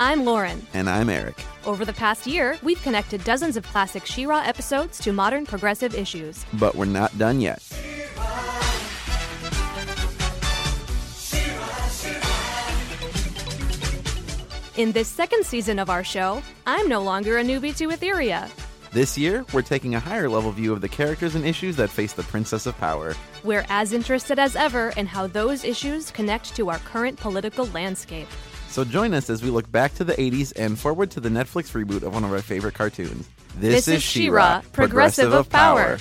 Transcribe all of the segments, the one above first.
I'm Lauren. And I'm Eric. Over the past year, we've connected dozens of classic She-Ra episodes to modern progressive issues. But we're not done yet. In this second season of our show, I'm no longer a newbie to Etheria. This year, we're taking a higher level view of the characters and issues that face the Princess of Power. We're as interested as ever in how those issues connect to our current political landscape. So join us as we look back to the 80s and forward to the Netflix reboot of one of our favorite cartoons. This, this is She-Ra, Progressive of Power.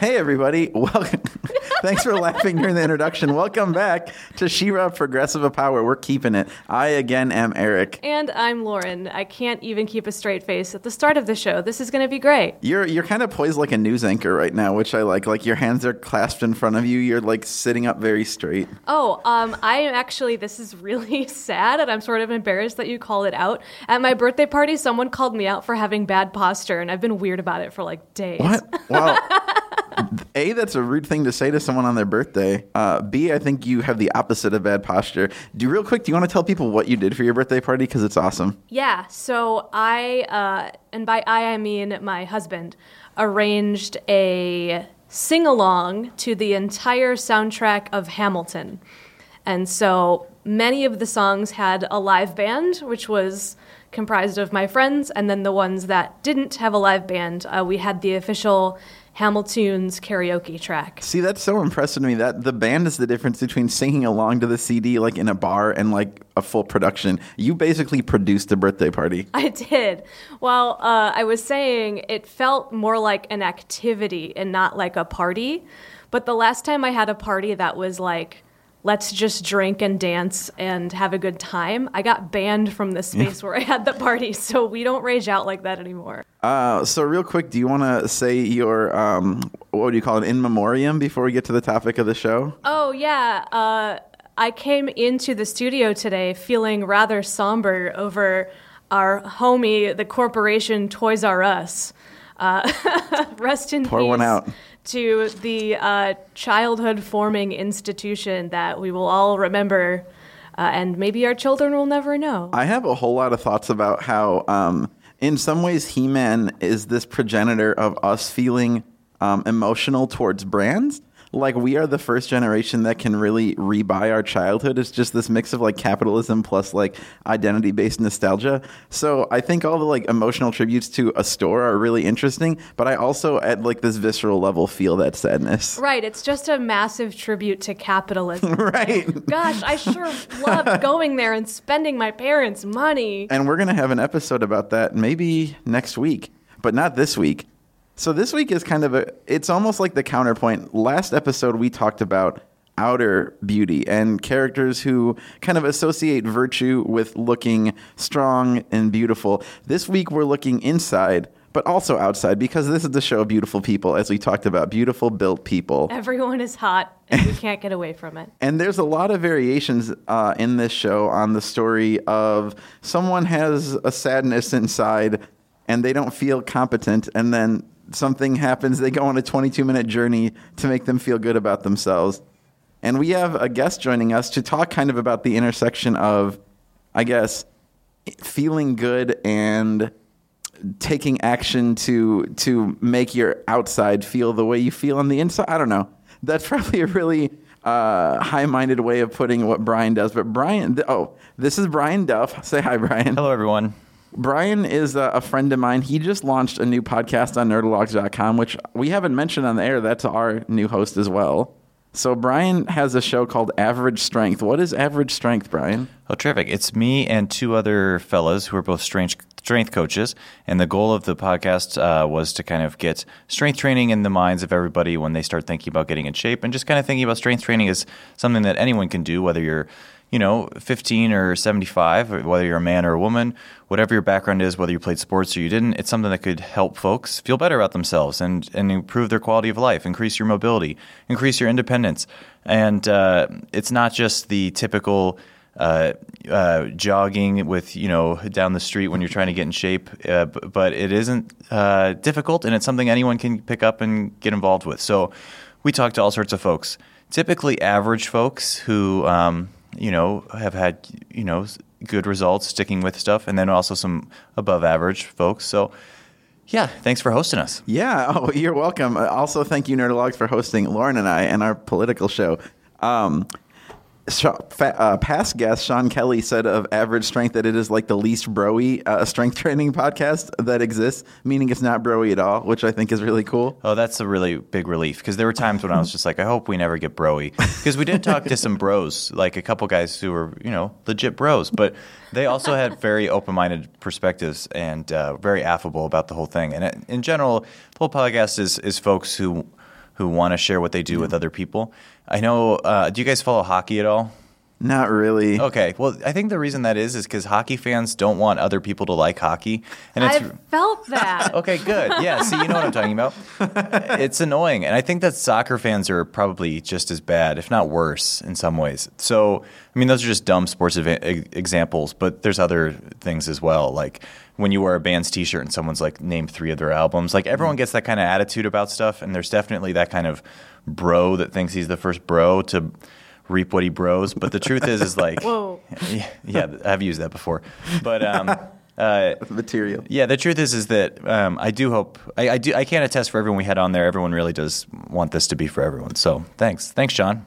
Hey everybody, welcome. Thanks for laughing during the introduction. Welcome back to She-Ra Progressive of Power. We're keeping it. I again am Eric. And I'm Lauren. I can't even keep a straight face at the start of the show. This is going to be great. You're you're kind of poised like a news anchor right now, which I like. Like your hands are clasped in front of you. You're like sitting up very straight. Oh, um, I am actually. This is really sad, and I'm sort of embarrassed that you called it out. At my birthday party, someone called me out for having bad posture, and I've been weird about it for like days. What? Wow. A, that's a rude thing to say to someone on their birthday. Uh, B, I think you have the opposite of bad posture. Do real quick, do you want to tell people what you did for your birthday party? Because it's awesome. Yeah. So I, uh, and by I, I mean my husband, arranged a sing along to the entire soundtrack of Hamilton. And so many of the songs had a live band, which was comprised of my friends, and then the ones that didn't have a live band, uh, we had the official Hamilton's karaoke track. See, that's so impressive to me. That the band is the difference between singing along to the CD like in a bar and like a full production. You basically produced a birthday party. I did. Well, uh, I was saying it felt more like an activity and not like a party. But the last time I had a party that was like let's just drink and dance and have a good time. I got banned from the space where I had the party, so we don't rage out like that anymore. Uh, so, real quick, do you want to say your, um, what do you call it, in memoriam before we get to the topic of the show? Oh, yeah. Uh, I came into the studio today feeling rather somber over our homie, the corporation Toys R Us. Uh, rest in Pour peace. one out to the uh, childhood forming institution that we will all remember, uh, and maybe our children will never know. I have a whole lot of thoughts about how, um, in some ways, He Man is this progenitor of us feeling um, emotional towards brands like we are the first generation that can really rebuy our childhood. It's just this mix of like capitalism plus like identity based nostalgia. So I think all the like emotional tributes to a store are really interesting, but I also at like this visceral level feel that sadness. Right. It's just a massive tribute to capitalism. right. Gosh, I sure loved going there and spending my parents' money. And we're going to have an episode about that maybe next week, but not this week. So this week is kind of a it's almost like the counterpoint. Last episode we talked about outer beauty and characters who kind of associate virtue with looking strong and beautiful. This week we're looking inside but also outside because this is the show of beautiful people as we talked about beautiful built people everyone is hot and we can't get away from it and there's a lot of variations uh, in this show on the story of someone has a sadness inside and they don't feel competent and then something happens, they go on a 22 minute journey to make them feel good about themselves. And we have a guest joining us to talk kind of about the intersection of, I guess, feeling good and taking action to to make your outside feel the way you feel on the inside. I don't know. That's probably a really uh, high-minded way of putting what Bryan does. But Bryan, oh, this is Bryan Duff. Say hi, Bryan. Hello, everyone. Bryan is a, a, friend of mine. He just launched a new podcast on nerdologues.com, which we haven't mentioned on the air. That's our new host as well. So Bryan has a show called Average Strength. What is Average Strength, Bryan? Oh, terrific. It's me and two other fellas who are both strength, strength coaches. And the goal of the podcast uh, was to kind of get strength training in the minds of everybody when they start thinking about getting in shape and just kind of thinking about strength training as something that anyone can do, whether you're you know, 15 or 75, whether you're a man or a woman, whatever your background is, whether you played sports or you didn't, it's something that could help folks feel better about themselves and, and improve their quality of life, increase your mobility, increase your independence. And uh, it's not just the typical uh, uh, jogging with, you know, down the street when you're trying to get in shape, uh, but it isn't uh, difficult and it's something anyone can pick up and get involved with. So, we talk to all sorts of folks. Typically, average folks who um, you know have had you know good results sticking with stuff, and then also some above average folks. So. Yeah, thanks for hosting us. Yeah, oh, you're welcome. Uh, Also, thank you, Nerdologues, for hosting Lauren and I and our political show. Um, uh, past guest Sean Kelly said of Average Strength that it is like the least broy uh, strength training podcast that exists, meaning it's not broy at all, which I think is really cool. Oh, that's a really big relief because there were times when I was just like, I hope we never get broy because we did talk to some bros, like a couple guys who were, you know, legit bros, but they also had very open-minded perspectives and uh, very affable about the whole thing. And uh, in general, the whole podcast is is folks who who want to share what they do with other people. I know. Uh, do you guys follow hockey at all? Not really. Okay. Well, I think the reason that is is because hockey fans don't want other people to like hockey, and it's I felt that. Okay, good. Yeah, see, you know what I'm talking about. It's annoying, and I think that soccer fans are probably just as bad, if not worse, in some ways. So, I mean, those are just dumb sports eva- e- examples, but there's other things as well, like when you wear a band's T-shirt and someone's like, "Name three of their albums." Like everyone mm. gets that kind of attitude about stuff, and there's definitely that kind of bro that thinks he's the first bro to reap what he bros. But the truth is, is like, Whoa. yeah, yeah, I've used that before, but. um uh, Material. yeah, the truth is, is that um, I do hope I, I do. I can't attest for everyone we had on there. Everyone really does want this to be for everyone. So thanks, thanks, John.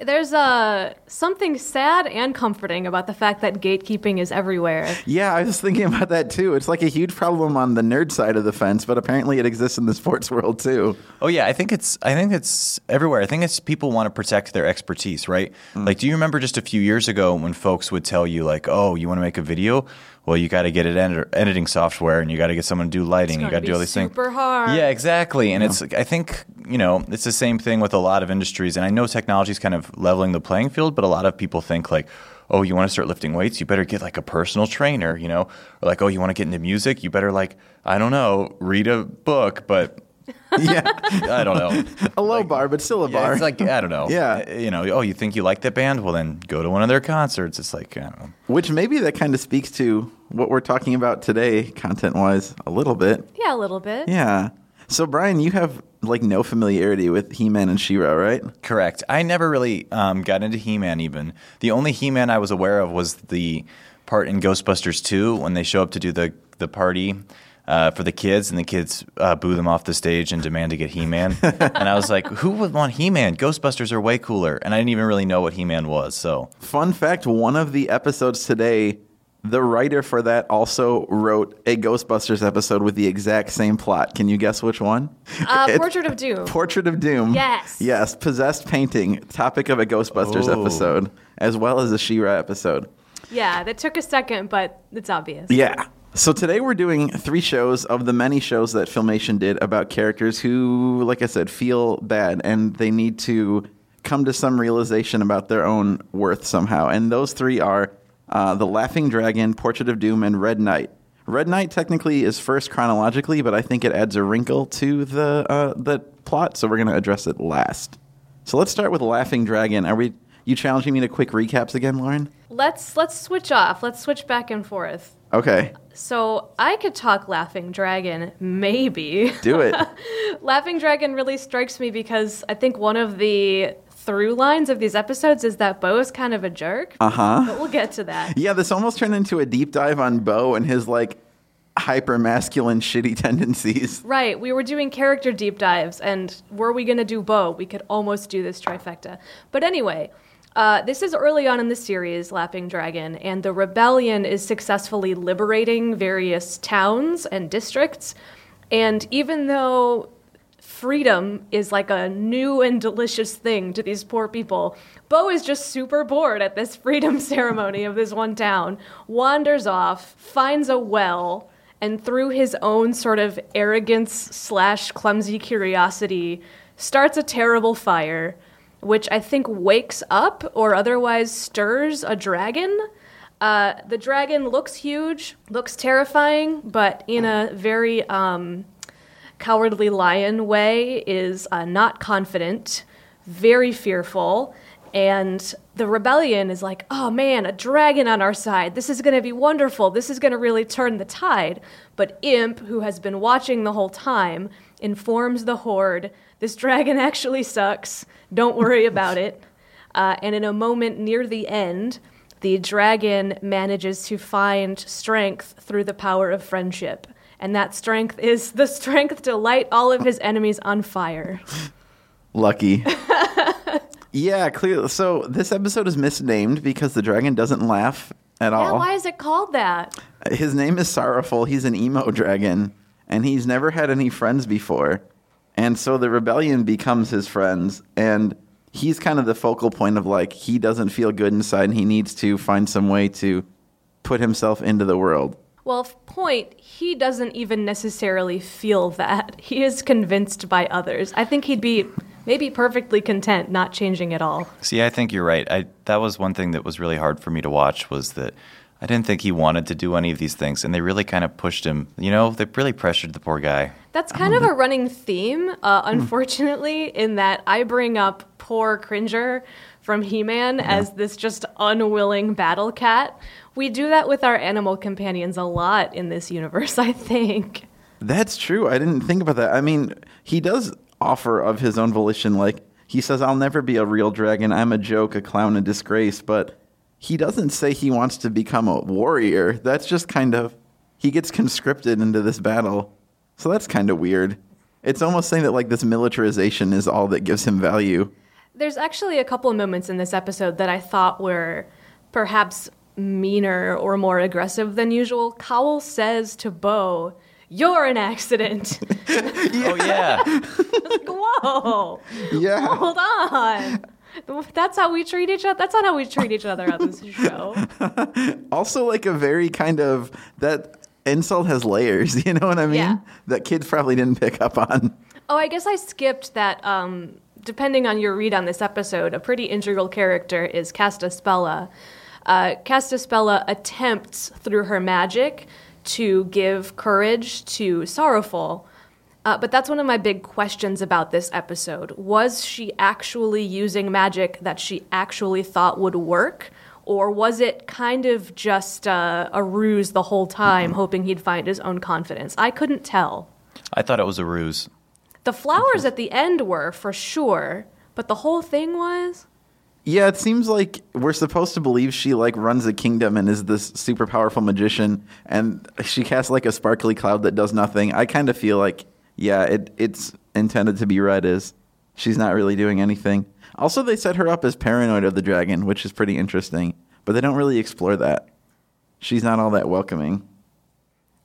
There's uh, something sad and comforting about the fact that gatekeeping is everywhere. Yeah, I was thinking about that too. It's like a huge problem on the nerd side of the fence, but apparently it exists in the sports world too. Oh yeah, I think it's I think it's everywhere. I think it's people want to protect their expertise, right? Like, do you remember just a few years ago when folks would tell you like, "Oh, you want to make a video? Well, you got to get it ed- editing software, and you got to get someone to do lighting. You gonna got to do all these things." super hard. Yeah, exactly. And it's I think you know it's the same thing with a lot of industries. And I know technology is kind of leveling the playing field, but a lot of people think like. Oh, you want to start lifting weights? You better get like a personal trainer, you know? Or like, oh, you want to get into music? You better like, I don't know, read a book, but Yeah, I don't know. a low bar, but still a Yeah, bar. it's like I don't know. Yeah. Uh, you know. Oh, you think you like that band? Well, then go to one of their concerts. It's like I don't know. Which maybe that kind of speaks to what we're talking about today, content wise, a little bit. Yeah, a little bit. Yeah. So, Bryan, you have like no familiarity with He Man and She Ra, right? Correct. I never really um, got into He-Man. Even the only He-Man I was aware of was the part in Ghostbusters 2 when they show up to do the the party. Uh, for the kids, and the kids uh, boo them off the stage and demand to get He-Man. and I was like, "Who would want He-Man? Ghostbusters are way cooler." And I didn't even really know what He-Man was. So Fun fact one of the episodes today, the writer for that also wrote a Ghostbusters episode with the exact same plot. Can you guess which one? Uh, Portrait of Doom. Portrait of Doom. Yes. Yes. Possessed painting, topic of a Ghostbusters Oh. episode, as well as a She Ra episode. yeah, that took a second, but it's obvious. Yeah. So today we're doing three shows of the many shows that Filmation did about characters who, like I said, feel bad and they need to come to some realization about their own worth somehow. And those three are uh, The Laughing Dragon, Portrait of Doom, and Red Knight. Red Knight technically is first chronologically, but I think it adds a wrinkle to the uh, the plot, so we're going to address it last. So let's start with Laughing Dragon. Are we? You challenging me to quick recaps again, Lauren? Let's let's switch off. Let's switch back and forth. Okay, So I could talk Laughing Dragon, maybe. do it. Laughing Dragon really strikes me because I think one of the through lines of these episodes is that Bow is kind of a jerk. Uh huh. But we'll get to that. Yeah, this almost turned into a deep dive on Bow and his like hyper masculine shitty tendencies. Right, we were doing character deep dives, and were we going to do Bow, we could almost do this trifecta. But anyway, uh, this is early on in the series, Laughing Dragon, and the rebellion is successfully liberating various towns and districts. And even though freedom is like a new and delicious thing to these poor people. Bow is just super bored at this freedom ceremony of this one town, wanders off, finds a well, and through his own sort of arrogance slash clumsy curiosity, starts a terrible fire, which I think wakes up or otherwise stirs a dragon. Uh, the dragon looks huge, looks terrifying, but in a very um, cowardly lion way is uh, not confident, very fearful, and the rebellion is like, oh man, a dragon on our side. This is going to be wonderful. This is going to really turn the tide. But Imp, who has been watching the whole time, informs the horde this dragon actually sucks. Don't worry about it. Uh, and in a moment near the end, the dragon manages to find strength through the power of friendship. And that strength is the strength to light all of his enemies on fire. Lucky. yeah, clearly. So this episode is misnamed because the dragon doesn't laugh at Yeah, all. why is it called that? His name is Sorrowful. He's an emo dragon, and he's never had any friends before. And so the rebellion becomes his friends, and he's kind of the focal point of like he doesn't feel good inside, and he needs to find some way to put himself into the world. Well, point, he doesn't even necessarily feel that. He is convinced by others. I think he'd be maybe perfectly content not changing at all. See, I think you're right. I that was one thing that was really hard for me to watch was that I didn't think he wanted to do any of these things, and they really kind of pushed him. You know, they really pressured the poor guy. That's kind of a running theme, uh, unfortunately, in that I bring up poor Cringer from He Man as this just unwilling battle cat. We do that with our animal companions a lot in this universe, I think. That's true. I didn't think about that. I mean, he does offer of his own volition. Like he says, "I'll never be a real dragon. I'm a joke, a clown, a disgrace." But he doesn't say he wants to become a warrior. That's just kind of he gets conscripted into this battle. So that's kind of weird. It's almost saying that like this militarization is all that gives him value. There's actually a couple of moments in this episode that I thought were perhaps meaner or more aggressive than usual. Kowl says to Bow, You're an accident. Oh yeah, like, whoa. Yeah. Hold on. That's how we treat each other. That's not how we treat each other on this show. Also, like a very kind of that insult has layers. You know what I mean? Yeah. That kids probably didn't pick up on. Oh, I guess I skipped that. Um, depending on your read on this episode, a pretty integral character is Castaspella. Uh, Castaspella attempts through her magic to give courage to Sorrowful. Uh, but that's one of my big questions about this episode. Was she actually using magic that she actually thought would work? Or was it kind of just uh, a ruse the whole time, hoping he'd find his own confidence? I couldn't tell. I thought it was a ruse. The flowers at the end were for sure, but the whole thing was. Yeah, it seems like we're supposed to believe she like runs a kingdom and is this super powerful magician, and she casts like a sparkly cloud that does nothing. I kind of feel like, yeah, it it's intended to be read as she's not really doing anything. Also, they set her up as paranoid of the dragon, which is pretty interesting, but they don't really explore that. She's not all that welcoming.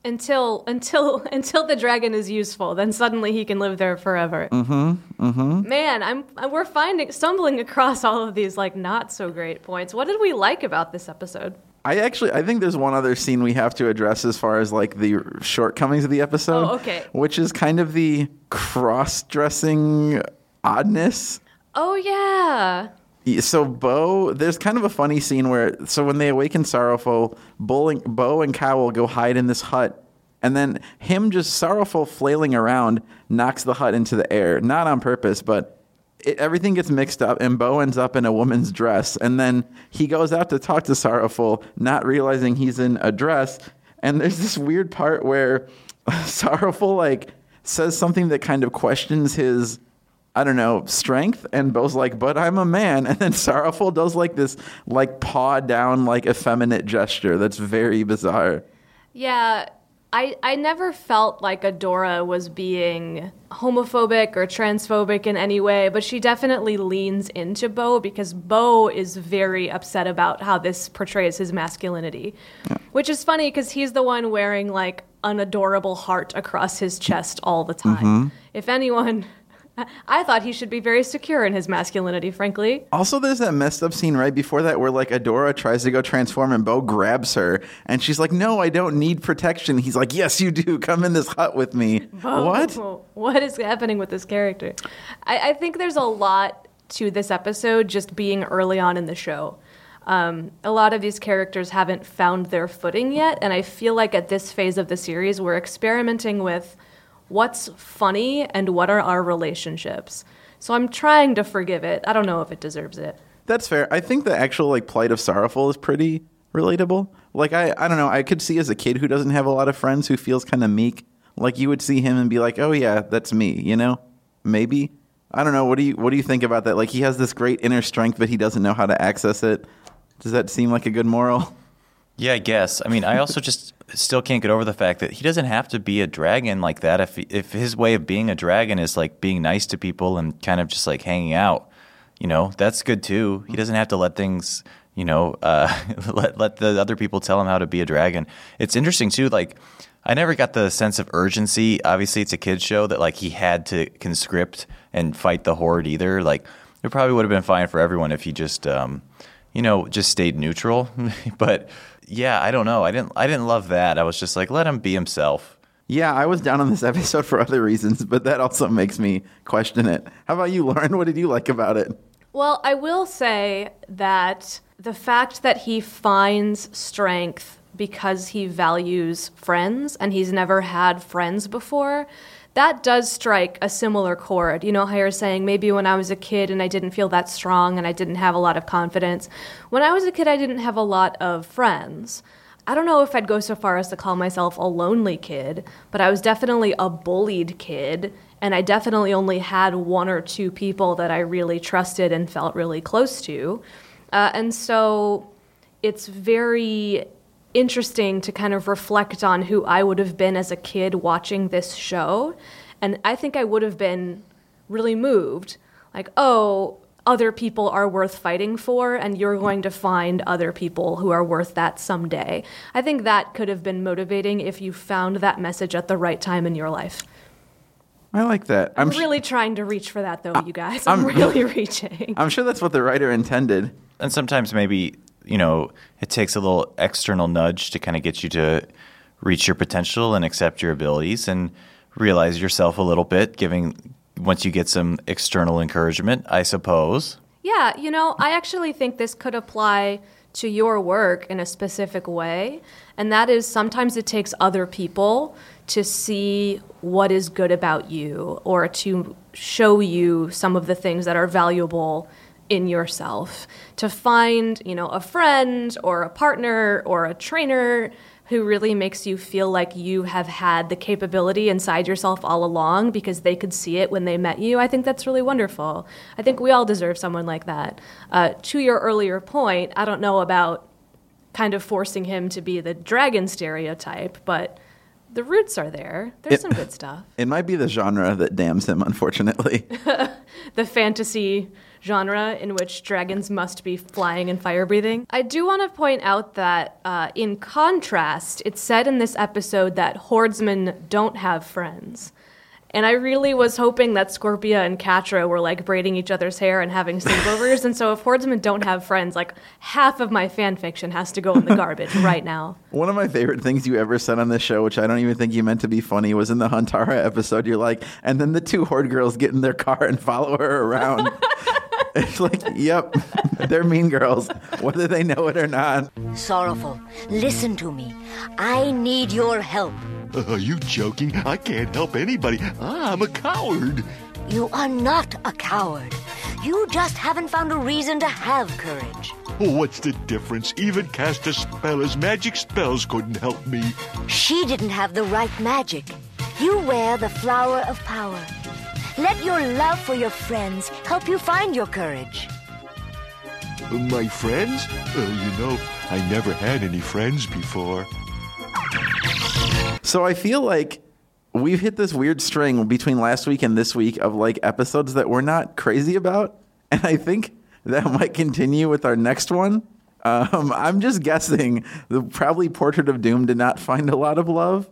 Until until until the dragon is useful, then suddenly he can live there forever. Mm-hmm. Mm-hmm. Man, I'm we're finding stumbling across all of these like not so great points. What did we like about this episode? I actually I think there's one other scene we have to address as far as like the shortcomings of the episode. Oh, okay. Which is kind of the cross-dressing oddness. Oh yeah. So Bow, there's kind of a funny scene where so when they awaken Sorrowful, Bow and, Bow and Kowl go hide in this hut, and then him just sorrowful flailing around knocks the hut into the air, not on purpose, but it, everything gets mixed up, and Bow ends up in a woman's dress, and then he goes out to talk to Sorrowful, not realizing he's in a dress, and there's this weird part where Sorrowful like says something that kind of questions his I don't know, strength. And Bow's like, but I'm a man. And then Sorrowful does like this, like paw down, like effeminate gesture that's very bizarre. Yeah, I I never felt like Adora was being homophobic or transphobic in any way, but she definitely leans into Bow because Bow is very upset about how this portrays his masculinity. Which is funny because he's the one wearing like an adorable heart across his chest all the time. Mm-hmm. If anyone I thought he should be very secure in his masculinity, frankly. Also, there's that messed up scene right before that where like Adora tries to go transform and Bow grabs her and she's like, no, I don't need protection. He's like, yes, you do. Come in this hut with me. What? Oh, What is happening with this character? I, I think there's a lot to this episode just being early on in the show. Um, a lot of these characters haven't found their footing yet, and I feel like at this phase of the series, we're experimenting with what's funny and what are our relationships. So I'm trying to forgive it. I don't know if it deserves it. That's fair. I think the actual like plight of Sorrowful is pretty relatable. Like I, I don't know. I could see as a kid who doesn't have a lot of friends who feels kind of meek. like you would see him and be like, "Oh yeah, that's me," you know? Maybe. I don't know. What do you what do you think about that? Like he has this great inner strength, but he doesn't know how to access it. Does that seem like a good moral? Yeah, I guess. I mean, I also just still can't get over the fact that he doesn't have to be a dragon like that. If if his way of being a dragon is like being nice to people and kind of just like hanging out, you know, that's good too. He doesn't have to let things, you know, uh, let let the other people tell him how to be a dragon. It's interesting too. Like, I never got the sense of urgency. Obviously, it's a kids show that like he had to conscript and fight the horde either. Like, it probably would have been fine for everyone if he just, um, you know, just stayed neutral. but yeah, I don't know. I didn't I didn't love that. I was just like, let him be himself. Yeah, I was down on this episode for other reasons, but that also makes me question it. How about you, Lauren? What did you like about it? Well, I will say that the fact that he finds strength because he values friends and he's never had friends before, that does strike a similar chord. You know how you're saying maybe when I was a kid and I didn't feel that strong and I didn't have a lot of confidence. When I was a kid, I didn't have a lot of friends. I don't know if I'd go so far as to call myself a lonely kid, but I was definitely a bullied kid, and I definitely only had one or two people that I really trusted and felt really close to. Uh, and so it's very interesting to kind of reflect on who I would have been as a kid watching this show. And I think I would have been really moved. Like, oh, other people are worth fighting for, and you're going to find other people who are worth that someday. I think that could have been motivating if you found that message at the right time in your life. I like that. I'm, sh- really trying to reach for that, though, you guys. I'm, I'm- really reaching. I'm sure that's what the writer intended. And sometimes maybe, you know, it takes a little external nudge to kind of get you to reach your potential and accept your abilities and realize yourself a little bit, giving once you get some external encouragement, I suppose. Yeah, you know, I actually think this could apply to your work in a specific way. And that is sometimes it takes other people to see what is good about you or to show you some of the things that are valuable in yourself. To find, you know, a friend or a partner or a trainer who really makes you feel like you have had the capability inside yourself all along because they could see it when they met you. I think that's really wonderful. I think we all deserve someone like that. Uh, to your earlier point, I don't know about kind of forcing him to be the dragon stereotype, but the roots are there. There's It- some good stuff. It might be the genre that damns him, unfortunately. the fantasy genre in which dragons must be flying and fire breathing. I do want to point out that, uh, in contrast, it's said in this episode that hordsmen don't have friends. And I really was hoping that Scorpia and Catra were like braiding each other's hair and having sleepovers. and so if hordsmen don't have friends, like half of my fan fiction has to go in the garbage right now. One of my favorite things you ever said on this show, which I don't even think you meant to be funny, was in the Huntara episode. You're like, and then the two horde girls get in their car and follow her around. it's like, yep, they're mean girls, whether they know it or not. Sorrowful, listen to me. I need your help. Uh, are you joking? I can't help anybody. Ah, I'm a coward. You are not a coward. You just haven't found a reason to have courage. What's the difference? Even Castaspella's magic spells couldn't help me. She didn't have the right magic. You wear the flower of power. Let your love for your friends help you find your courage. My friends? Uh, you know, I never had any friends before. So I feel like we've hit this weird string between last week and this week of like episodes that we're not crazy about. And I think that might continue with our next one. Um, I'm just guessing the probably Portrait of Doom did not find a lot of love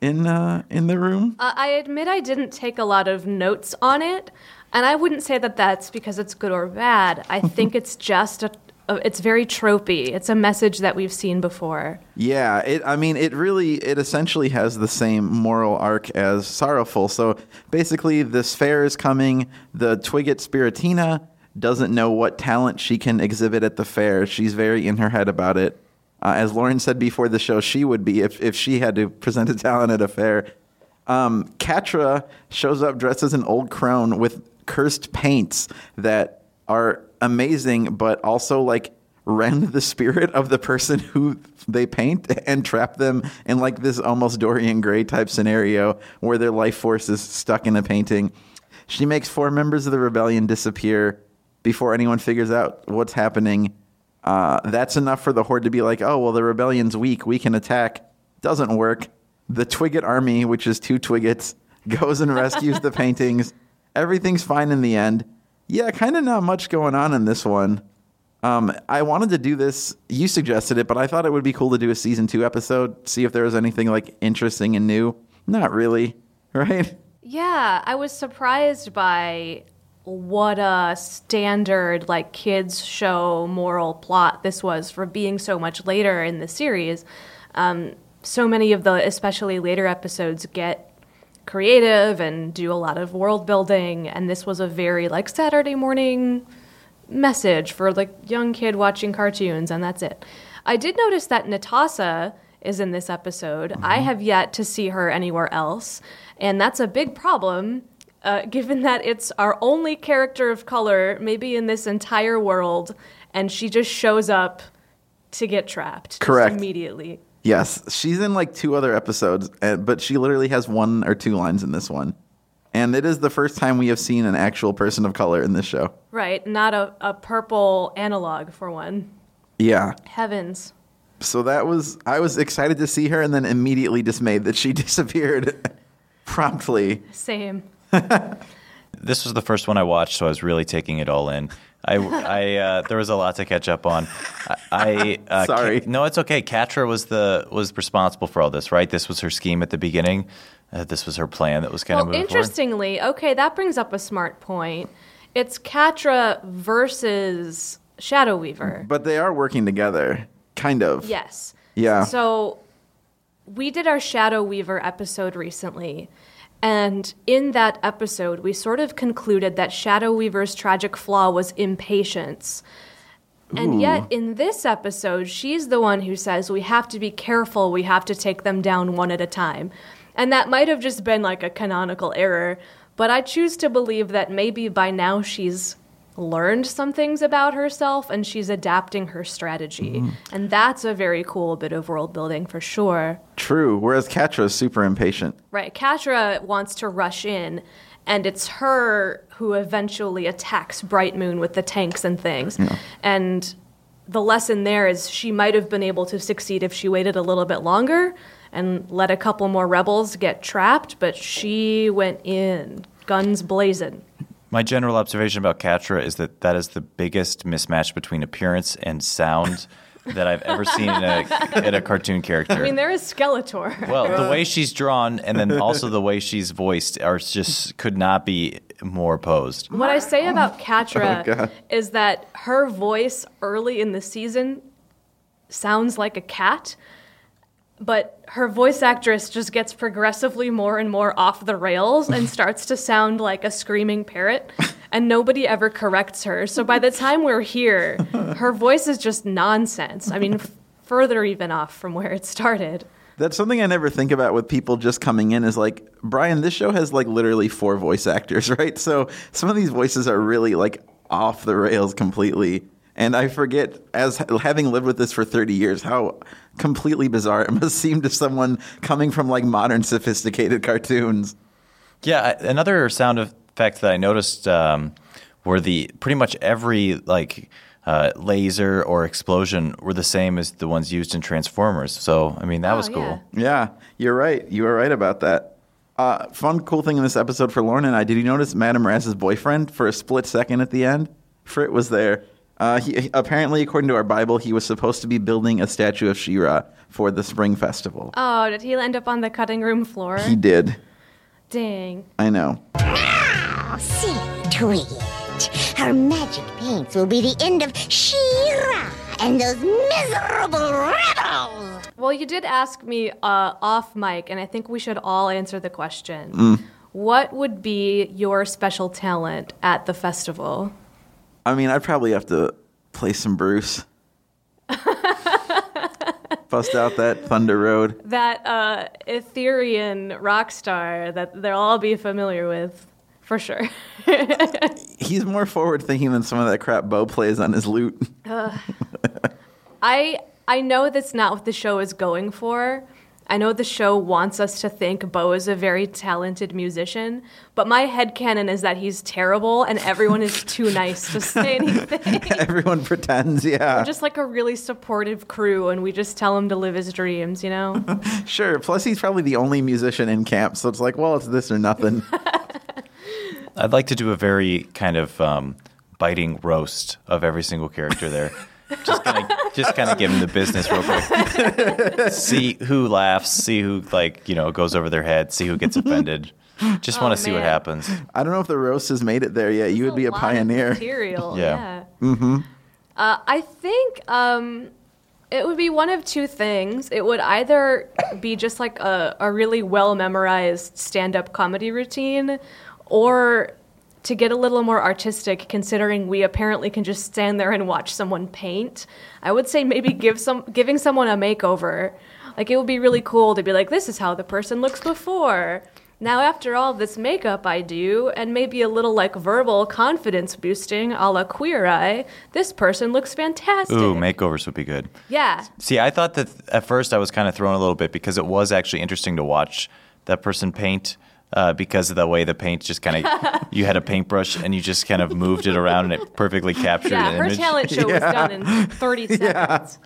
in uh, in the room. Uh, I admit I didn't take a lot of notes on it, and I wouldn't say that that's because it's good or bad. I think it's just a, a, it's very tropey. It's a message that we've seen before. Yeah, it. I mean, it really, it essentially has the same moral arc as Sorrowful. So basically, this fair is coming. The Twigget Spiritina doesn't know what talent she can exhibit at the fair. She's very in her head about it. Uh, as Lauren said before the show, she would be if if she had to present a talent at a fair. Um, Catra shows up dressed as an old crone with cursed paints that are amazing, but also like rend the spirit of the person who they paint and trap them in like this almost Dorian Gray type scenario where their life force is stuck in a painting. She makes four members of the rebellion disappear before anyone figures out what's happening. Uh, that's enough for the horde to be like, oh, well, the rebellion's weak. We can attack. Doesn't work. The Twigget army, which is two Twiggets, goes and rescues the paintings. Everything's fine in the end. Yeah, kind of not much going on in this one. Um, I wanted to do this. You suggested it, but I thought it would be cool to do a season two episode, see if there was anything like interesting and new. Not really, right? Yeah, I was surprised by what a standard like kids show moral plot this was for being so much later in the series. Um, so many of the especially later episodes get creative and do a lot of world building, and this was a very like Saturday morning message for like young kid watching cartoons, and that's it. I did notice that Natasha is in this episode. I have yet to see her anywhere else, and that's a big problem. Uh, given that it's our only character of color, maybe in this entire world, and she just shows up to get trapped Correct. immediately. Yes, she's in like two other episodes, uh, but she literally has one or two lines in this one. And it is the first time we have seen an actual person of color in this show. Right, not a, a purple analog for one. Yeah. Heavens. So that was, I was excited to see her and then immediately dismayed that she disappeared promptly. Same. This was the first one I watched, so I was really taking it all in. I, I uh, there was a lot to catch up on. I, I uh, Sorry. Ka- no, it's okay. Catra was the was responsible for all this, right? This was her scheme at the beginning. Uh, this was her plan that was kind of Well, moving forward. interestingly, okay, that brings up a smart point. It's Catra versus Shadow Weaver. But they are working together, kind of. Yes. Yeah. So we did our Shadow Weaver episode recently. And in that episode, we sort of concluded that Shadow Weaver's tragic flaw was impatience. And yet, in this episode, she's the one who says, We have to be careful, we have to take them down one at a time. And that might have just been like a canonical error, but I choose to believe that maybe by now she's learned some things about herself and she's adapting her strategy. Mm-hmm. And that's a very cool bit of world building for sure. True. Whereas Catra is super impatient. Right. Catra wants to rush in, and it's her who eventually attacks Bright Moon with the tanks and things. And the lesson there is she might have been able to succeed if she waited a little bit longer and let a couple more rebels get trapped, but she went in, guns blazing. My general observation about Catra is that that is the biggest mismatch between appearance and sound that I've ever seen in a, in a cartoon character. I mean, there is Skeletor. well, the way she's drawn and then also the way she's voiced are just could not be more opposed. What I say about Oh, Catra God. is that her voice early in the season sounds like a cat, but her voice actress just gets progressively more and more off the rails and starts to sound like a screaming parrot, and nobody ever corrects her. So by the time we're here, her voice is just nonsense. I mean, f- further even off from where it started. That's something I never think about with people just coming in is like, Bryan, this show has like literally four voice actors, right? So some of these voices are really like off the rails completely. And I forget, as having lived with this for 30 years, how completely bizarre it must seem to someone coming from like modern sophisticated cartoons. Yeah, another sound effect that I noticed um, were the pretty much every like uh, laser or explosion were the same as the ones used in Transformers. So I mean that Oh, was cool. yeah. Yeah, you're right. You were right about that. Uh, fun, cool thing in this episode for Lauren and I. Did you notice Madame Razz's boyfriend for a split second at the end? Frit was there. Uh, he, apparently, according to our Bible, he was supposed to be building a statue of She-Ra for the Spring Festival. Oh, did he end up on the cutting room floor? He did. Dang. I know. Oh, see to it. Her magic paints will be the end of She-Ra and those miserable rebels. Well, you did ask me uh, off mic, and I think we should all answer the question. What would be your special talent at the festival? I mean, I'd probably have to play some Bruce. Bust out that Thunder Road. That uh, Etherian rock star that they'll all be familiar with. for sure. He's more forward thinking than some of that crap Bow plays on his lute. I I know that's not what the show is going for. I know the show wants us to think Bow is a very talented musician, but my head headcanon is that he's terrible and everyone is too nice to say anything. Everyone pretends, yeah. We're just like a really supportive crew and we just tell him to live his dreams, you know? Sure. Plus, he's probably the only musician in camp, so it's like, well, it's this or nothing. I'd like to do a very kind of um, biting roast of every single character there. just kind of, just kind of give them the business real quick. see who laughs, see who like you know goes over their head, see who gets offended. Just want Oh, to see what man. happens. I don't know if the roast has made it there yet. You would be a lot of pioneer. Material, Yeah. yeah. Mm-hmm. Uh, I think um, it would be one of two things. It would either be just like a, a really well memorized stand up comedy routine, or to get a little more artistic, considering we apparently can just stand there and watch someone paint. I would say maybe give some giving someone a makeover. Like it would be really cool to be like, this is how the person looks before. Now, after all this makeup I do, and maybe a little like verbal confidence boosting a la Queer Eye, this person looks fantastic. Ooh, makeovers would be good. yeah. See, I thought that at first I was kind of thrown a little bit because it was actually interesting to watch that person paint uh, because of the way the paint just kind of you had a paintbrush and you just kind of moved it around and it perfectly captured Yeah, an her image. talent show was done in 30 seconds.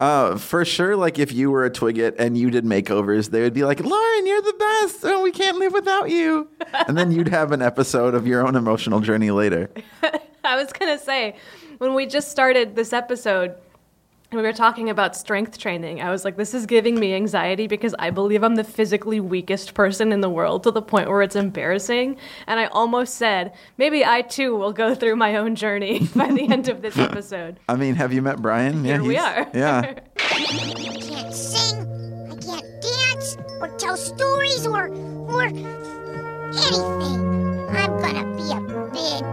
Uh, for sure, like if you were a Twigget and you did makeovers, they would be like, Lauren, you're the best. Oh, we can't live without you. and then you'd have an episode of your own emotional journey later. I was going to say, when we just started this episode, and we were talking about strength training, I was like, this is giving me anxiety because I believe I'm the physically weakest person in the world to the point where it's embarrassing. And I almost said, maybe I too will go through my own journey by the end of this episode. I mean, have you met Bryan? Here we are. Yeah. I can't sing, I can't dance, or tell stories, or, or anything. I'm gonna be a big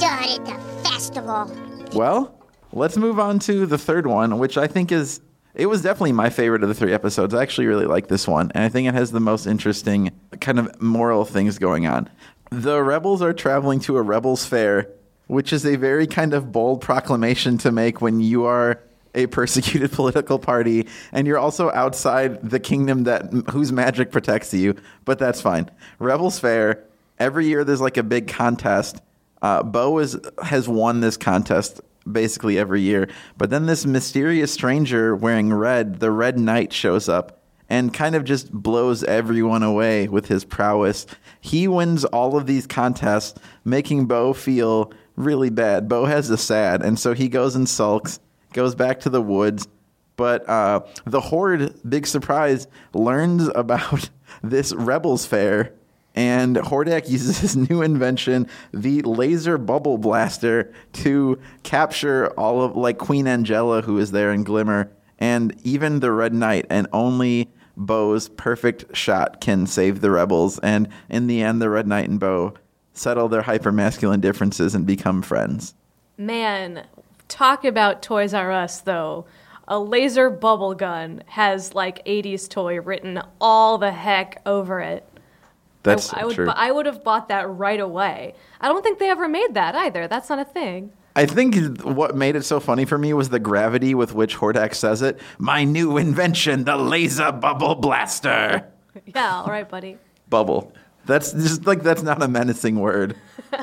dud at the festival. Well, let's move on to the third one, which I think is. It was definitely my favorite of the three episodes. I actually really like this one, and I think it has the most interesting kind of moral things going on. The rebels are traveling to a rebels fair, which is a very kind of bold proclamation to make when you are a persecuted political party and you're also outside the kingdom that whose magic protects you. But that's fine. Rebels fair. Every year there's like a big contest. Uh, Bow is, has won this contest basically every year. But then this mysterious stranger wearing red, the Red Knight, shows up and kind of just blows everyone away with his prowess. He wins all of these contests, making Bow feel really bad. Bow has a sad, and so he goes and sulks, goes back to the woods. But uh, the Horde, big surprise, learns about this Rebels Fair and Hordak uses his new invention, the laser bubble blaster, to capture all of like Queen Angela, who is there in Glimmer, and even the Red Knight. And only Bow's perfect shot can save the rebels. And in the end, the Red Knight and Bow settle their hypermasculine differences and become friends. Man, talk about Toys R Us though. A laser bubble gun has like 80s toy written all the heck over it. That's I, I would true. bu- I would have bought that right away. I don't think they ever made that either. That's not a thing. I think what made it so funny for me was the gravity with which Hordak says it. My new invention, the laser bubble blaster. Yeah, all right, buddy. bubble. That's just like that's not a menacing word.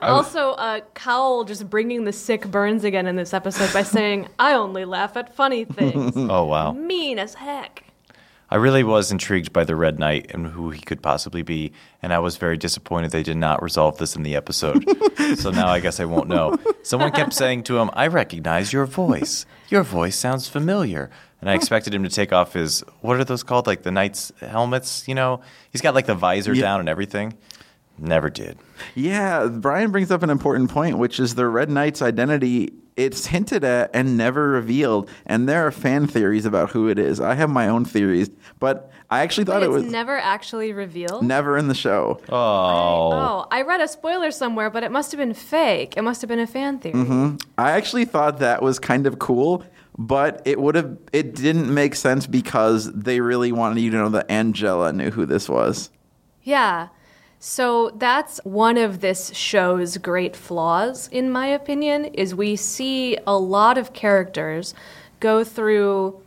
Also, uh, Kowl just bringing the sick burns again in this episode by saying, "I only laugh at funny things." Oh wow. mean as heck. I really was intrigued by the Red Knight and who he could possibly be, and I was very disappointed they did not resolve this in the episode. so now I guess I won't know. Someone kept saying to him, "I recognize your voice. Your voice sounds familiar." And I expected him to take off his what are those called? Like the knight's helmets, you know? He's got like the visor Yeah. down and everything. Never did. Yeah, Bryan brings up an important point, which is the Red Knight's identity. It's hinted at and never revealed, and there are fan theories about who it is. I have my own theories, but I actually thought Wait, it was never actually revealed. never in the show. Oh. Oh, I read a spoiler somewhere, but it must have been fake. It must have been a fan theory. Mm-hmm. I actually thought that was kind of cool, but it would have it didn't make sense because they really wanted you to know that Angela knew who this was. Yeah. So that's one of this show's great flaws, in my opinion, is we see a lot of characters go through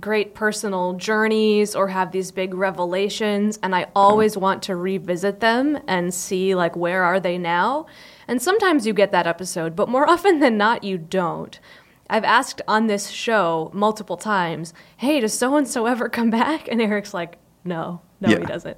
great personal journeys or have these big revelations and I always want to revisit them and see like where are they now? And sometimes you get that episode, but more often than not you don't. I've asked on this show multiple times, "Hey, does so and so ever come back?" And Eric's like, "No. No, Yeah. he doesn't."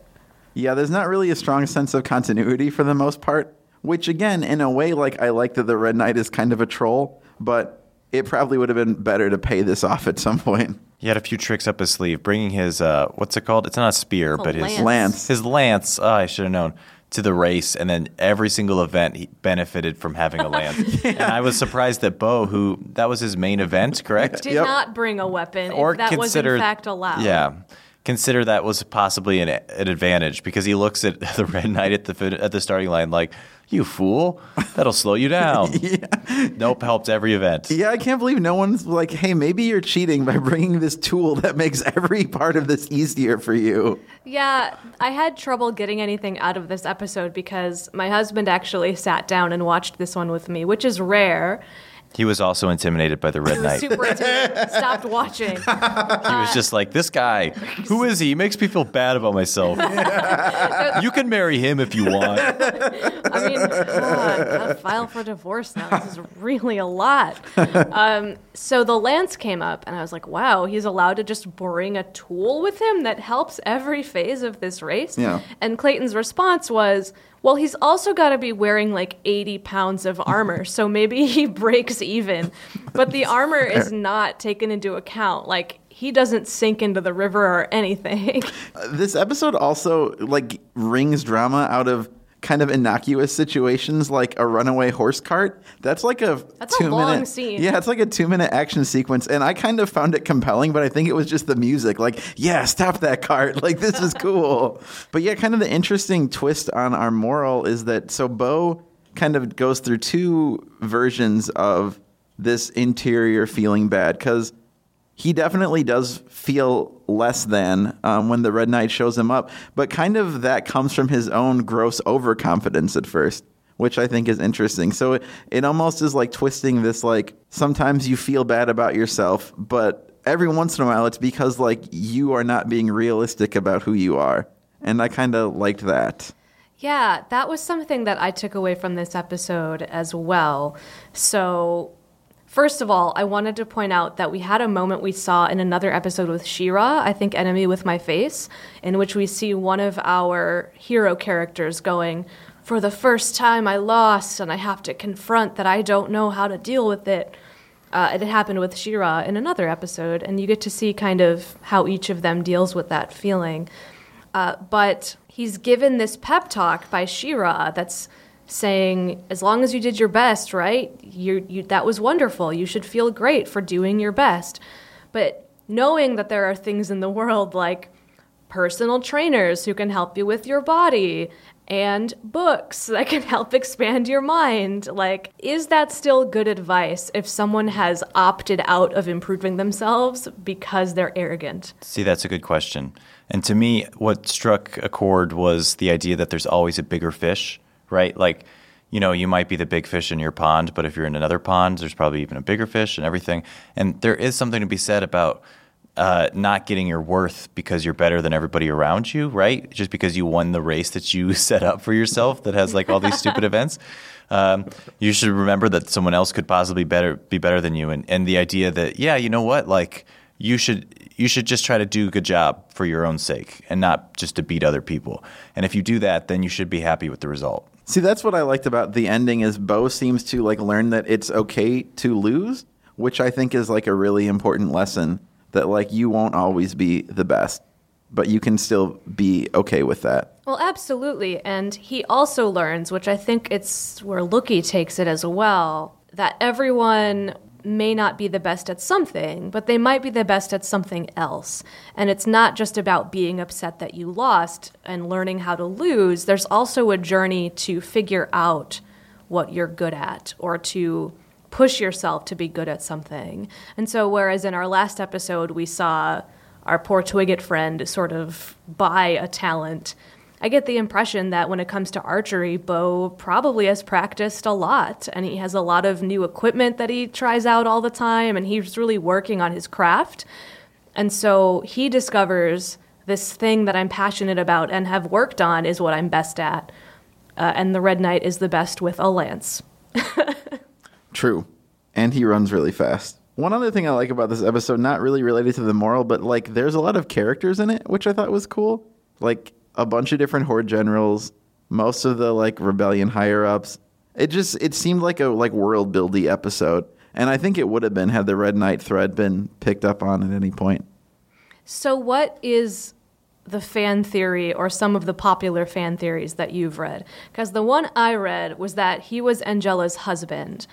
Yeah, there's not really a strong sense of continuity for the most part, which again, in a way, like I like that the Red Knight is kind of a troll, but it probably would have been better to pay this off at some point. He had a few tricks up his sleeve, bringing his uh, what's it called? It's not a spear, It's a but his lance. Lance. his lance. Oh, I should have known to the race, and then every single event he benefited from having a lance. And I was surprised that Bow, who that was his main event, correct? He did Yep. not bring a weapon or if that consider was in fact allowed. Yeah, consider that was possibly an, an advantage because he looks at the Red Knight at the at the starting line like, "You fool, that'll slow you down." Nope, helped every event. Yeah, I can't believe no one's like, hey, maybe you're cheating by bringing this tool that makes every part of this easier for you. Yeah, I had trouble getting anything out of this episode because my husband actually sat down and watched this one with me, which is rare. He was also intimidated by the Red Knight. super intimidated, stopped watching. He was just like, "This guy, who is he? He makes me feel bad about myself." you can marry him if you want. I mean, God, gotta file for divorce now. This is really a lot. Um, so the lance came up, and I was like, wow, he's allowed to just bring a tool with him that helps every phase of this race. Yeah. And Clayton's response was, well, he's also got to be wearing like 80 pounds of armor, so maybe he breaks even. But the armor is not taken into account. Like, he doesn't sink into the river or anything. This episode also like wrings drama out of kind of innocuous situations like a runaway horse cart. That's like a That's a two long minute scene. Yeah, it's like a two minute action sequence, and I kind of found it compelling, but I think it was just the music. Like, yeah, stop that cart! Like this is cool. but yeah, kind of the interesting twist on our moral is that so Bow kind of goes through two versions of this interior feeling bad because he definitely does feel less than um, when the Red Knight shows him up, but kind of that comes from his own gross overconfidence at first, which I think is interesting. So it, it almost is like twisting this like sometimes you feel bad about yourself, but every once in a while it's because like you are not being realistic about who you are. And I kind of liked that. Yeah, that was something that I took away from this episode as well. So, first of all, I wanted to point out that we had a moment we saw in another episode with She-Ra, I think Enemy with My Face, in which we see one of our hero characters going, For the first time I lost, and I have to confront that I don't know how to deal with it. Uh, it happened with She-Ra in another episode, and you get to see kind of how each of them deals with that feeling. Uh, but he's given this pep talk by She-Ra that's saying, as long as you did your best, right? You, you, that was wonderful. You should feel great for doing your best. But knowing that there are things in the world like personal trainers who can help you with your body and books that can help expand your mind. Like, is that still good advice if someone has opted out of improving themselves because they're arrogant? See, that's a good question. And to me, what struck a chord was the idea that there's always a bigger fish, right? Like, you know, you might be the big fish in your pond, but if you're in another pond, there's probably even a bigger fish and everything. And there is something to be said about uh, not getting your worth because you're better than everybody around you, right? Just because you won the race that you set up for yourself that has like all these stupid events. Um, you should remember that someone else could possibly better be better than you, and and the idea that yeah, you know what, like you should you should just try to do a good job for your own sake and not just to beat other people. And if you do that, then you should be happy with the result. See, that's what I liked about the ending is Bow seems to like learn that it's okay to lose, which I think is like a really important lesson that like you won't always be the best, but you can still be okay with that. Well, absolutely. And he also learns, which I think it's where Loo-Kee takes it as well, that everyone may not be the best at something, but they might be the best at something else. And it's not just about being upset that you lost and learning how to lose. There's also a journey to figure out what you're good at or to push yourself to be good at something. And so, whereas in our last episode we saw our poor Twigget friend sort of buy a talent, I get the impression that when it comes to archery, Bow probably has practiced a lot and he has a lot of new equipment that he tries out all the time and he's really working on his craft. And so he discovers this thing that I'm passionate about and have worked on is what I'm best at. Uh, and the Red Knight is the best with a lance. True. And he runs really fast. One other thing I like about this episode, not really related to the moral, but like there's a lot of characters in it, which I thought was cool. Like a bunch of different horde generals, most of the like rebellion higher ups. It just it seemed like a like world buildy episode. And I think it would have been had the Red Knight thread been picked up on at any point. So, what is the fan theory or some of the popular fan theories that you've read? Because the one I read was that he was Angela's husband.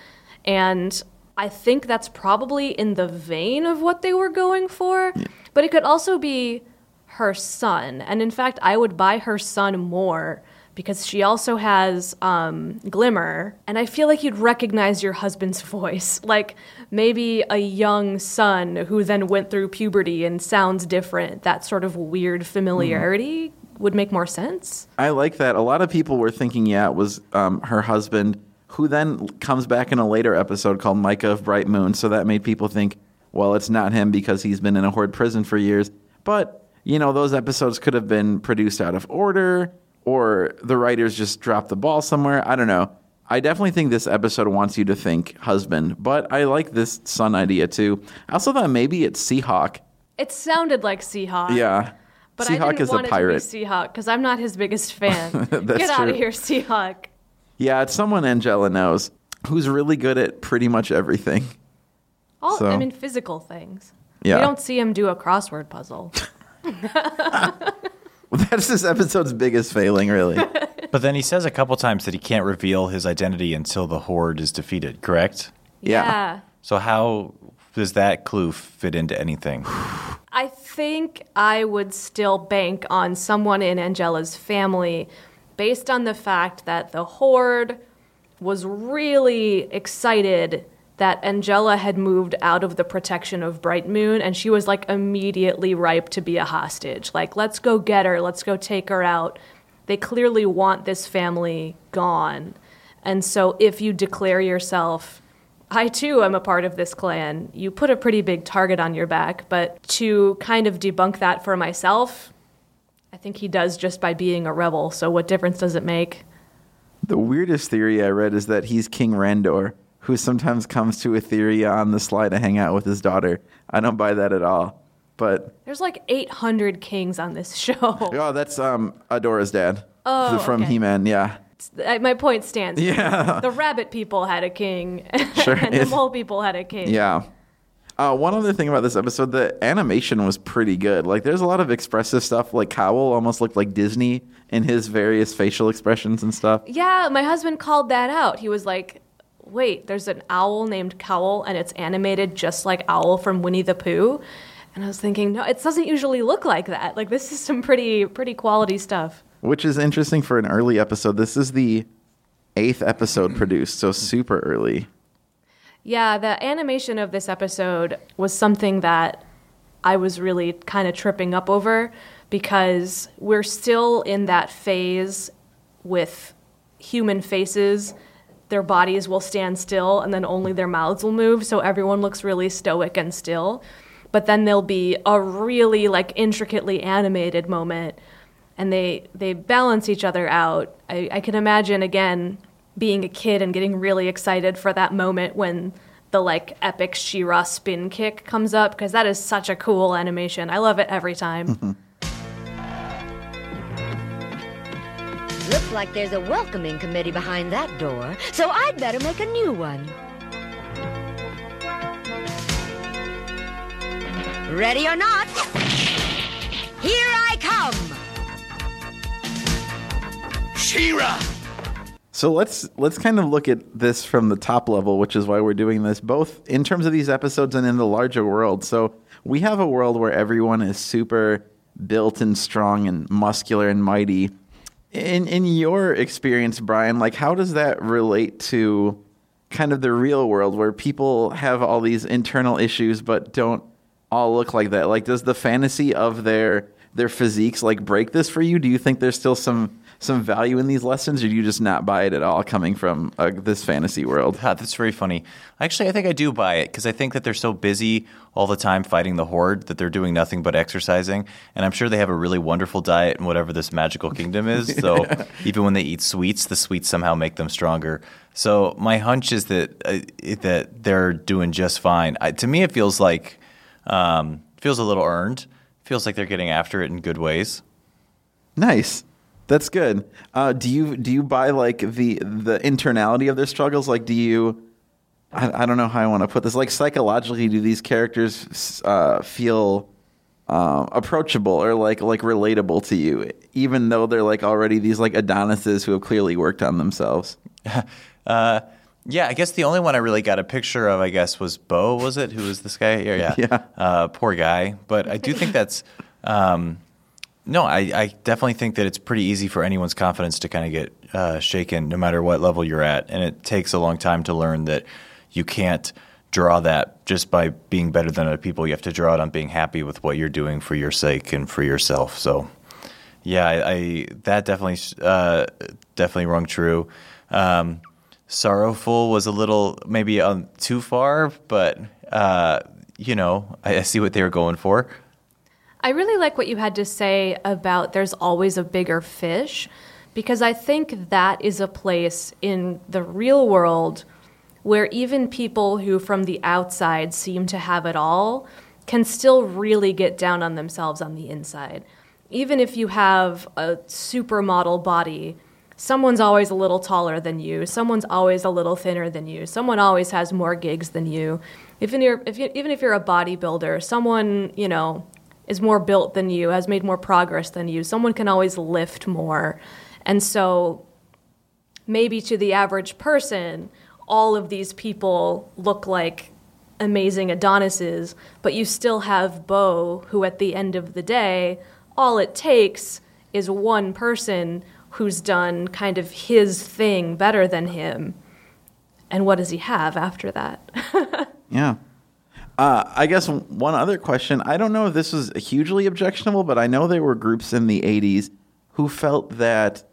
And I think that's probably in the vein of what they were going for. But it could also be her son. And in fact, I would buy her son more because she also has um, Glimmer. And I feel like you'd recognize your husband's voice. Like maybe a young son who then went through puberty and sounds different. That sort of weird familiarity would make more sense. I like that. A lot of people were thinking, yeah, it was um, her husband, who then comes back in a later episode called Micah of Bright Moon. So that made people think, well, it's not him because he's been in a Horde prison for years. But, you know, those episodes could have been produced out of order or the writers just dropped the ball somewhere. I don't know. I definitely think this episode wants you to think husband, but I like this son idea too. I also thought maybe it's Seahawk. It sounded like Seahawk. Yeah. But Seahawk I didn't is want a pirate. it to be Seahawk because I'm not his biggest fan. Get out true. of here, Seahawk. Yeah, it's someone Angela knows who's really good at pretty much everything. All, So- I mean, physical things. Yeah. We don't see him do a crossword puzzle. That's this episode's biggest failing, really. But then he says a couple times that he can't reveal his identity until the horde is defeated, correct? Yeah. So how does that clue fit into anything? I think I would still bank on someone in Angela's family based on the fact that the Horde was really excited that Angela had moved out of the protection of Bright Moon and she was like immediately ripe to be a hostage. Like, let's go get her, let's go take her out. They clearly want this family gone. And so if you declare yourself I too am a part of this clan. You put a pretty big target on your back, but to kind of debunk that for myself, I think he does just by being a rebel. So what difference does it make? The weirdest theory I read is that he's King Randor, who sometimes comes to Etheria on the sly to hang out with his daughter. I don't buy that at all. But There's like 800 kings on this show. oh, that's um Adora's dad. Oh, from okay. He-Man, yeah. My point stands. Yeah. The rabbit people had a king, Sure. and the mole people had a king. Yeah. Uh, one other thing about this episode, the animation was pretty good. Like, there's a lot of expressive stuff. Like, Kowl almost looked like Disney in his various facial expressions and stuff. Yeah, my husband called that out. He was like, wait, there's an owl named Kowl and it's animated just like Owl from Winnie the Pooh. And I was thinking, no, it doesn't usually look like that. Like this is some pretty pretty quality stuff. which is interesting for an early episode. This is the eighth episode produced, so super early. Yeah, the animation of this episode was something that I was really kind of tripping up over because we're still in that phase with human faces. Their bodies will stand still and then only their mouths will move, so everyone looks really stoic and still. But then there'll be a really like intricately animated moment and they they balance each other out. I, I can imagine again being a kid and getting really excited for that moment when the like epic She-Ra spin kick comes up because that is such a cool animation. I love it every time. Mm-hmm. Looks like there's a welcoming committee behind that door, so I'd better make a new one. Ready or not, here I come! Shira! So let's let's kind of look at this from the top level, which is why we're doing this, both in terms of these episodes and in the larger world. So we have a world where everyone is super built and strong and muscular and mighty. In in your experience, Bryan, like how does that relate to kind of the real world where people have all these internal issues but don't all look like that? Like does the fantasy of their their physiques like break this for you? Do you think there's still some some value in these lessons, or do you just not buy it at all coming from uh, this fantasy world? God, that's very funny. Actually, I think I do buy it because I think that they're so busy all the time fighting the horde that they're doing nothing but exercising. And I'm sure they have a really wonderful diet in whatever this magical kingdom is. So even when they eat sweets, the sweets somehow make them stronger. So my hunch is that uh, that they're doing just fine. I, to me, it feels like um, feels a little earned. Feels like they're getting after it in good ways. Nice. That's good. Uh, do you do you buy like the the internality of their struggles? Like, do you? I, I don't know how I want to put this. Like psychologically, do these characters uh, feel uh, approachable or like like relatable to you, even though they're like already these like Adonises who have clearly worked on themselves? Uh, yeah, I guess the only one I really got a picture of, I guess, was Bow. Was it? Who was this guy? Yeah, yeah. Yeah. Uh, poor guy. But I do think that's. Um, no, I, I definitely think that it's pretty easy for anyone's confidence to kind of get uh, shaken, no matter what level you're at, and it takes a long time to learn that you can't draw that just by being better than other people. You have to draw it on being happy with what you're doing for your sake and for yourself. So, yeah, I, I that definitely uh, definitely rung true. Um, sorrowful was a little maybe um, too far, but uh, you know, I, I see what they were going for. I really like what you had to say about there's always a bigger fish because I think that is a place in the real world where even people who from the outside seem to have it all can still really get down on themselves on the inside. Even if you have a supermodel body, someone's always a little taller than you, someone's always a little thinner than you, someone always has more gigs than you. Even, if you're, if you, even if you're a bodybuilder, someone, you know, is more built than you, has made more progress than you. Someone can always lift more. And so maybe to the average person, all of these people look like amazing Adonises, but you still have Bow, who at the end of the day, all it takes is one person who's done kind of his thing better than him. And what does he have after that? Yeah. Uh, I guess one other question. I don't know if this was hugely objectionable, but I know there were groups in the 80s who felt that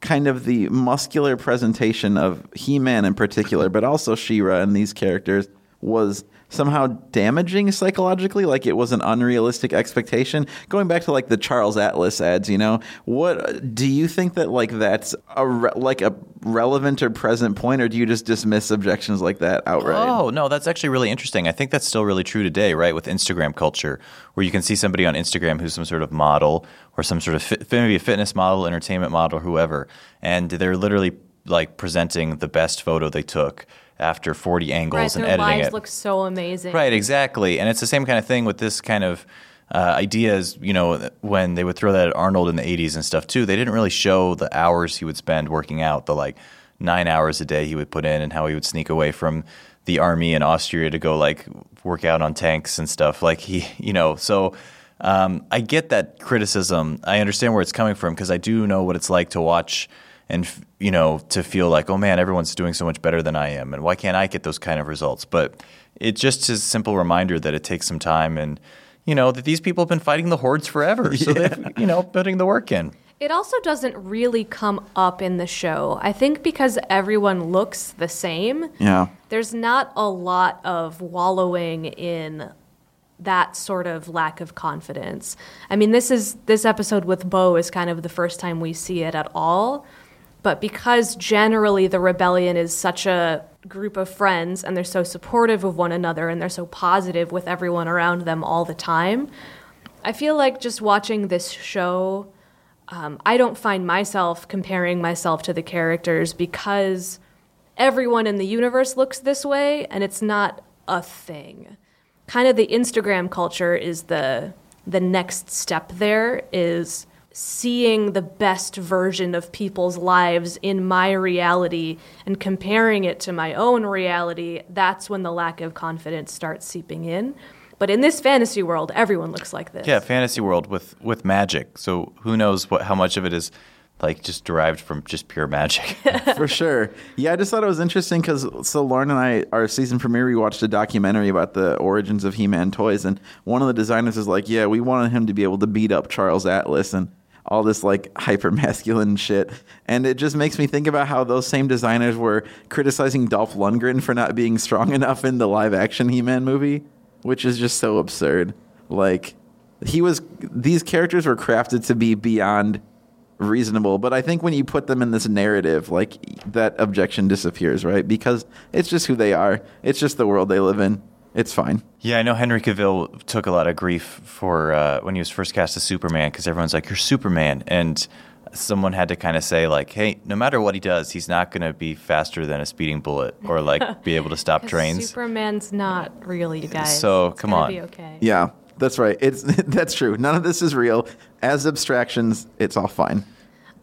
kind of the muscular presentation of He Man in particular, but also She Ra and these characters was somehow damaging psychologically like it was an unrealistic expectation going back to like the charles atlas ads you know what do you think that like that's a re- like a relevant or present point or do you just dismiss objections like that outright Oh, no, that's actually really interesting. I think that's still really true today, right? With Instagram culture, where you can see somebody on Instagram who's some sort of model or some sort of maybe a fitness model, entertainment model, whoever, and they're literally like presenting the best photo they took after 40 angles right, and their editing lives it. look so amazing. Right, exactly. And it's the same kind of thing with this kind of uh, ideas, you know, when they would throw that at Arnold in the 80s and stuff too, they didn't really show the hours he would spend working out, the like nine hours a day he would put in and how he would sneak away from the army in Austria to go like work out on tanks and stuff. Like he, you know, so um, I get that criticism. I understand where it's coming from because I do know what it's like to watch and you know to feel like oh man everyone's doing so much better than i am and why can't i get those kind of results but it's just a simple reminder that it takes some time and you know that these people have been fighting the hordes forever so they've you know putting the work in It also doesn't really come up in the show. I think because everyone looks the same, yeah there's not a lot of wallowing in that sort of lack of confidence. I mean, this is this episode with Bow is kind of the first time we see it at all. But because generally the rebellion is such a group of friends and they're so supportive of one another and they're so positive with everyone around them all the time, I feel like just watching this show, um, I don't find myself comparing myself to the characters because everyone in the universe looks this way and it's not a thing. Kind of the Instagram culture is the the next step there is seeing the best version of people's lives in my reality and comparing it to my own reality, that's when the lack of confidence starts seeping in. But in this fantasy world, everyone looks like this. yeah fantasy world with with magic so who knows what how much of it is like just derived from just pure magic. for sure. Yeah, I just thought it was interesting because so Lauren and I, our season premiere, we watched a documentary about the origins of He-Man toys, and one of the designers was like, "Yeah, we wanted him to be able to beat up Charles Atlas and all this like hyper masculine shit," and it just makes me think about how those same designers were criticizing Dolph Lundgren for not being strong enough in the live action He-Man movie, which is just so absurd. Like he was, these characters were crafted to be beyond reasonable. But i think when you put them in this narrative like that objection disappears right? Because it's just who they are. It's just the world they live in it's fine Yeah, I know Henry Cavill took a lot of grief for uh, when he was first cast as Superman because everyone's like, "You're Superman," and someone had to kind of say like, "Hey, no matter what he does, he's not going to be faster than a speeding bullet or like be able to stop trains." Superman's not real, you guys. So, It's come on. Be okay. yeah that's right it's that's true none of this is real as abstractions it's all fine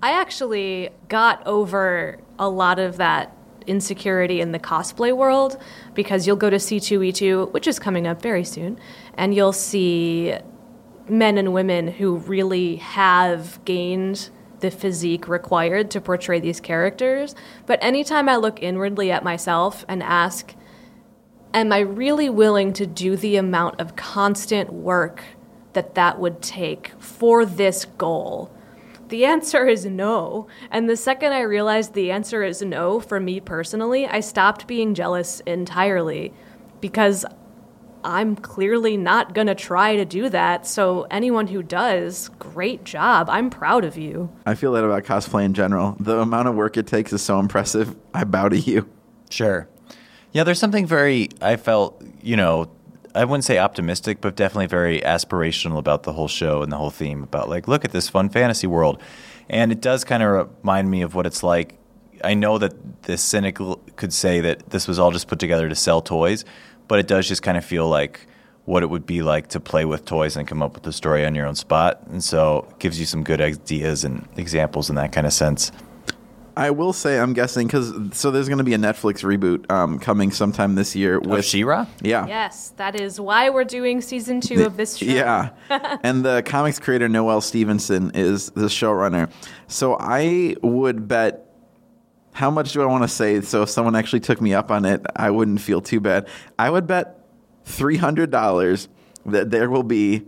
I actually got over a lot of that insecurity in the cosplay world because you'll go to C2E2, which is coming up very soon, and you'll see men and women who really have gained the physique required to portray these characters. But anytime I look inwardly at myself and ask, am I really willing to do the amount of constant work that that would take for this goal? The answer is no. And the second I realized the answer is no for me personally, I stopped being jealous entirely because I'm clearly not going to try to do that. So, anyone who does, great job. I'm proud of you. i feel that about cosplay in general the amount of work it takes is so impressive i bow to you Sure. Yeah, there's something very, I felt, you know, I wouldn't say optimistic, but definitely very aspirational about the whole show and the whole theme about, like, look at this fun fantasy world. And it does kind of remind me of what it's like. I know that the cynical could say that this was all just put together to sell toys, but it does just kind of feel like what it would be like to play with toys and come up with a story on your own spot. And so it gives you some good ideas and examples in that kind of sense. I will say, I'm guessing because so there's going to be a Netflix reboot um, coming sometime this year with With She-Ra? Yeah, Yes, that is why we're doing season two of this show. Yeah, and the comics creator Noelle Stevenson is the showrunner. So I would bet. How much do I want to say? So if someone actually took me up on it, I wouldn't feel too bad. I would bet three hundred dollars that there will be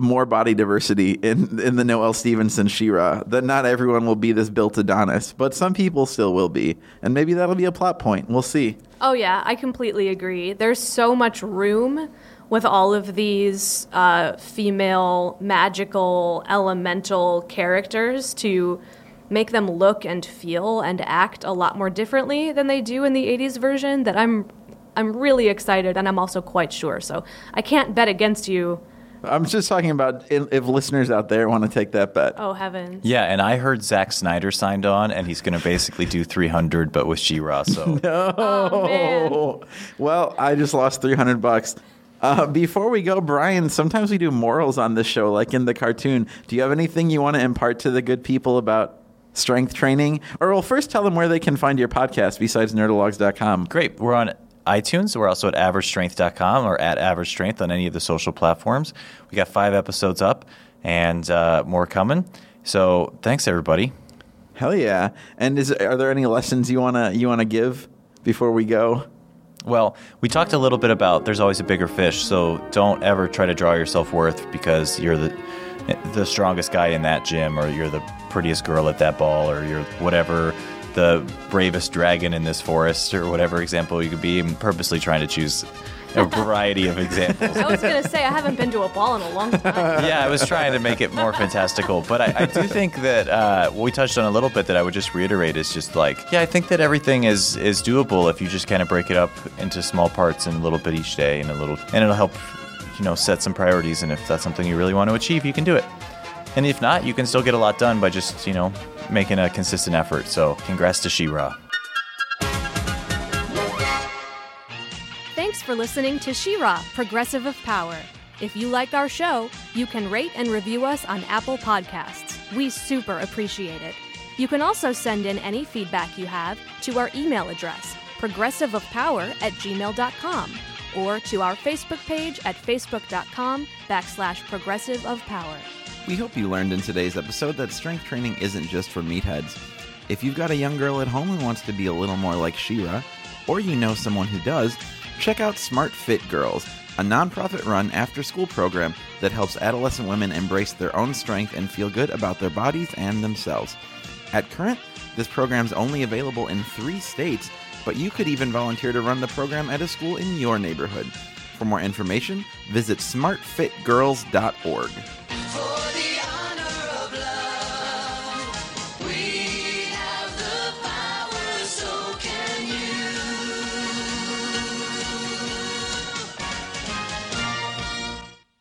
more body diversity in in the Noelle Stevenson She-Ra. That not everyone will be this built Adonis, but some people still will be, and maybe that'll be a plot point. We'll see. Oh, yeah, I completely agree. There's so much room with all of these uh, female, magical, elemental characters to make them look and feel and act a lot more differently than they do in the 80s version that I'm. I'm really excited, and I'm also quite sure. So I can't bet against you. I'm just talking about if, if listeners out there want to take that bet. Oh heavens! Yeah, and I heard Zack Snyder signed on, and he's going to basically do 300, but with She-Ra. So Oh, man. Oh, well, I just lost 300 bucks. Uh, before we go, Bryan, sometimes we do morals on this show, like in the cartoon. Do you have anything you want to impart to the good people about strength training? Or, well, first tell them where they can find your podcast besides nerdologues.com. great. We're on iTunes. We're also at averagestrength.com or at average strength on any of the social platforms. We got five episodes up and uh, more coming. So thanks, everybody. Hell yeah. And is are there any lessons you want to you want to give before we go? Well, we talked a little bit about there's always a bigger fish, so don't ever try to draw your self worth because you're the the strongest guy in that gym, or you're the prettiest girl at that ball, or you're whatever the bravest dragon in this forest, or whatever example you could be. I'm purposely trying to choose a variety of examples. I was gonna say I haven't been to a ball in a long time. yeah, I was trying to make it more fantastical, but I, I do think that uh, what we touched on a little bit that I would just reiterate is just like, yeah, I think that everything is is doable if you just kind of break it up into small parts and a little bit each day, and a little, and it'll help, you know, set some priorities. And if that's something you really want to achieve, you can do it. And if not, you can still get a lot done by just, you know, making a consistent effort. So, congrats to She-Ra. Thanks for listening to She-Ra, Progressive of Power. If you like our show, you can rate and review us on Apple Podcasts. We super appreciate it. You can also send in any feedback you have to our email address, progressiveofpower at gmail.com, or to our Facebook page at facebook.com backslash progressive of power. We hope you learned in today's episode that strength training isn't just for meatheads. If you've got a young girl at home who wants to be a little more like She-Ra, or you know someone who does, check out Smart Fit Girls, a nonprofit run after school program that helps adolescent women embrace their own strength and feel good about their bodies and themselves. At current, this program's only available in three states, but you could even volunteer to run the program at a school in your neighborhood. For more information, visit smartfitgirls.org for the